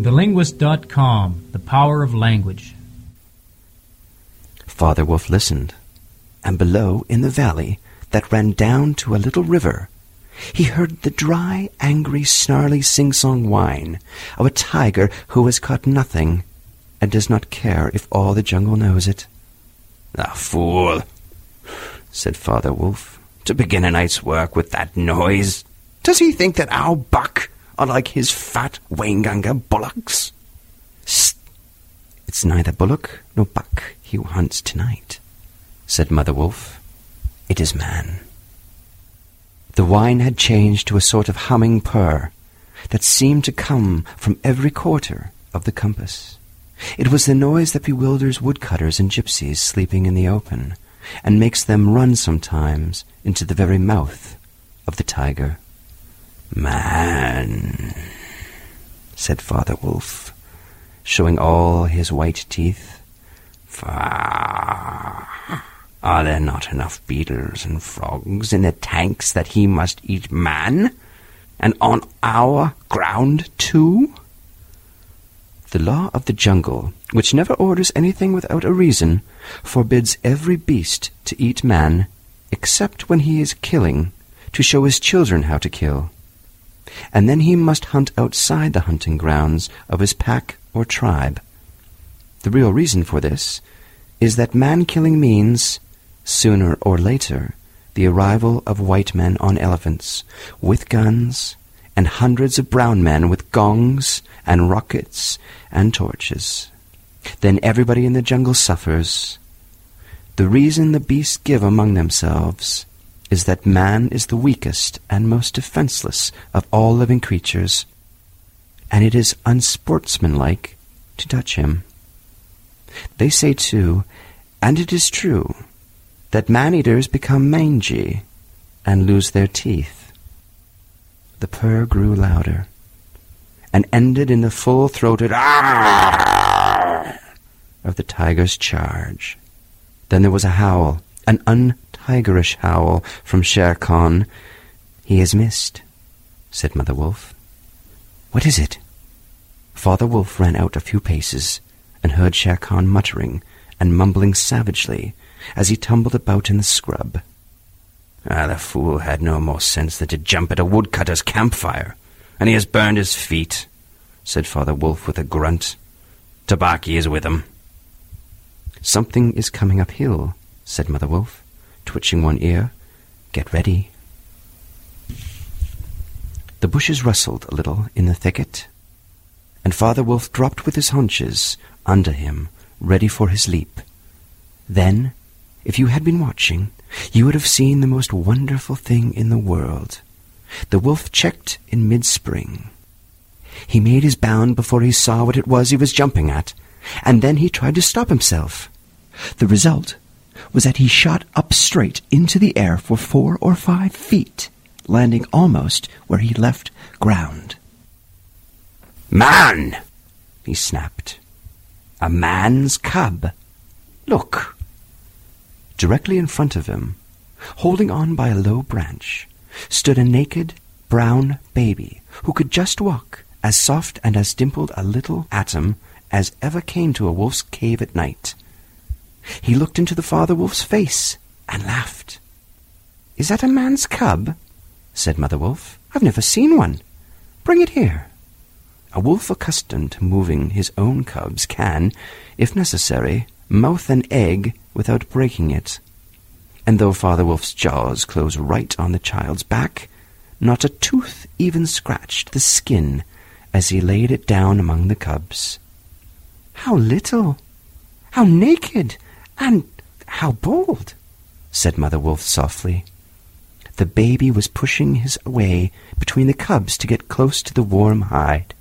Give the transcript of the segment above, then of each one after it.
TheLinguist.com The Power of Language. Father Wolf listened, and below in the valley that ran down to a little river, he heard the dry, angry, snarly sing-song whine of a tiger who has caught nothing and does not care if all the jungle knows it. "The fool!" said Father Wolf, "to begin a night's work with that noise. Does he think that our buck are like his fat Wainganga bullocks? Sst! It's neither bullock nor buck he who hunts tonight, said Mother Wolf. It is man. The whine had changed to a sort of humming purr that seemed to come from every quarter of the compass. It was the noise that bewilders woodcutters and gypsies sleeping in the open, and makes them run sometimes into the very mouth of the tiger. Man, said Father Wolf, showing all his white teeth. Are there not enough beetles and frogs in the tanks that he must eat man? And on our ground too? The law of the jungle, which never orders anything without a reason, forbids every beast to eat man, except when he is killing, to show his children how to kill and then he must hunt outside the hunting grounds of his pack or tribe. The real reason for this is that man-killing means, sooner or later, the arrival of white men on elephants, with guns, and hundreds of brown men with gongs and rockets and torches. Then everybody in the jungle suffers. The reason the beasts give among themselves is that man is the weakest and most defenseless of all living creatures, and it is unsportsmanlike to touch him. They say, too, and it is true, that man-eaters become mangy and lose their teeth. The purr grew louder and ended in the full-throated of the tiger's charge. Then there was a howl, an untigerish howl from Shere Khan. He is missed, said Mother Wolf. What is it? Father Wolf ran out a few paces and heard Shere Khan muttering and mumbling savagely as he tumbled about in the scrub. Ah, the fool had no more sense than to jump at a woodcutter's campfire, and he has burned his feet, said Father Wolf with a grunt. Tabaqui is with him. Something is coming uphill, said Mother Wolf, twitching one ear. Get ready. The bushes rustled a little in the thicket, and Father Wolf dropped with his haunches under him, ready for his leap. Then, if you had been watching, you would have seen the most wonderful thing in the world. The wolf checked in mid-spring. He made his bound before he saw what it was he was jumping at, and then he tried to stop himself. The result was that he shot up straight into the air for four or five feet, landing almost where he left ground. Man! he snapped. A man's cub. Look! Directly in front of him, holding on by a low branch, stood a naked, brown baby who could just walk, as soft and as dimpled a little atom as ever came to a wolf's cave at night. He looked into the father wolf's face and laughed. Is that a man's cub? said Mother Wolf. I've never seen one. Bring it here. A wolf accustomed to moving his own cubs can, if necessary, mouth an egg without breaking it. And though Father Wolf's jaws closed right on the child's back, not a tooth even scratched the skin as he laid it down among the cubs. How little! How naked! And how bold, said Mother Wolf softly. The baby was pushing his way between the cubs to get close to the warm hide.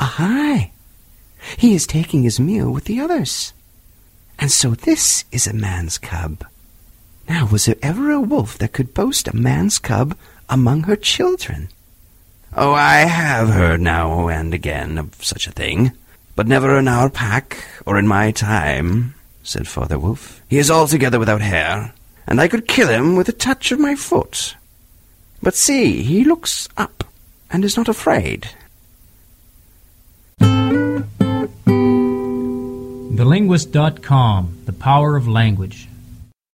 Ahai! He is taking his meal with the others. And so this is a man's cub. Now, was there ever a wolf that could boast a man's cub among her children? Oh, I have heard now and again of such a thing, but never in our pack or in my time, said Father Wolf. He is altogether without hair, and I could kill him with a touch of my foot. But see, he looks up and is not afraid. TheLinguist.com The Power of Language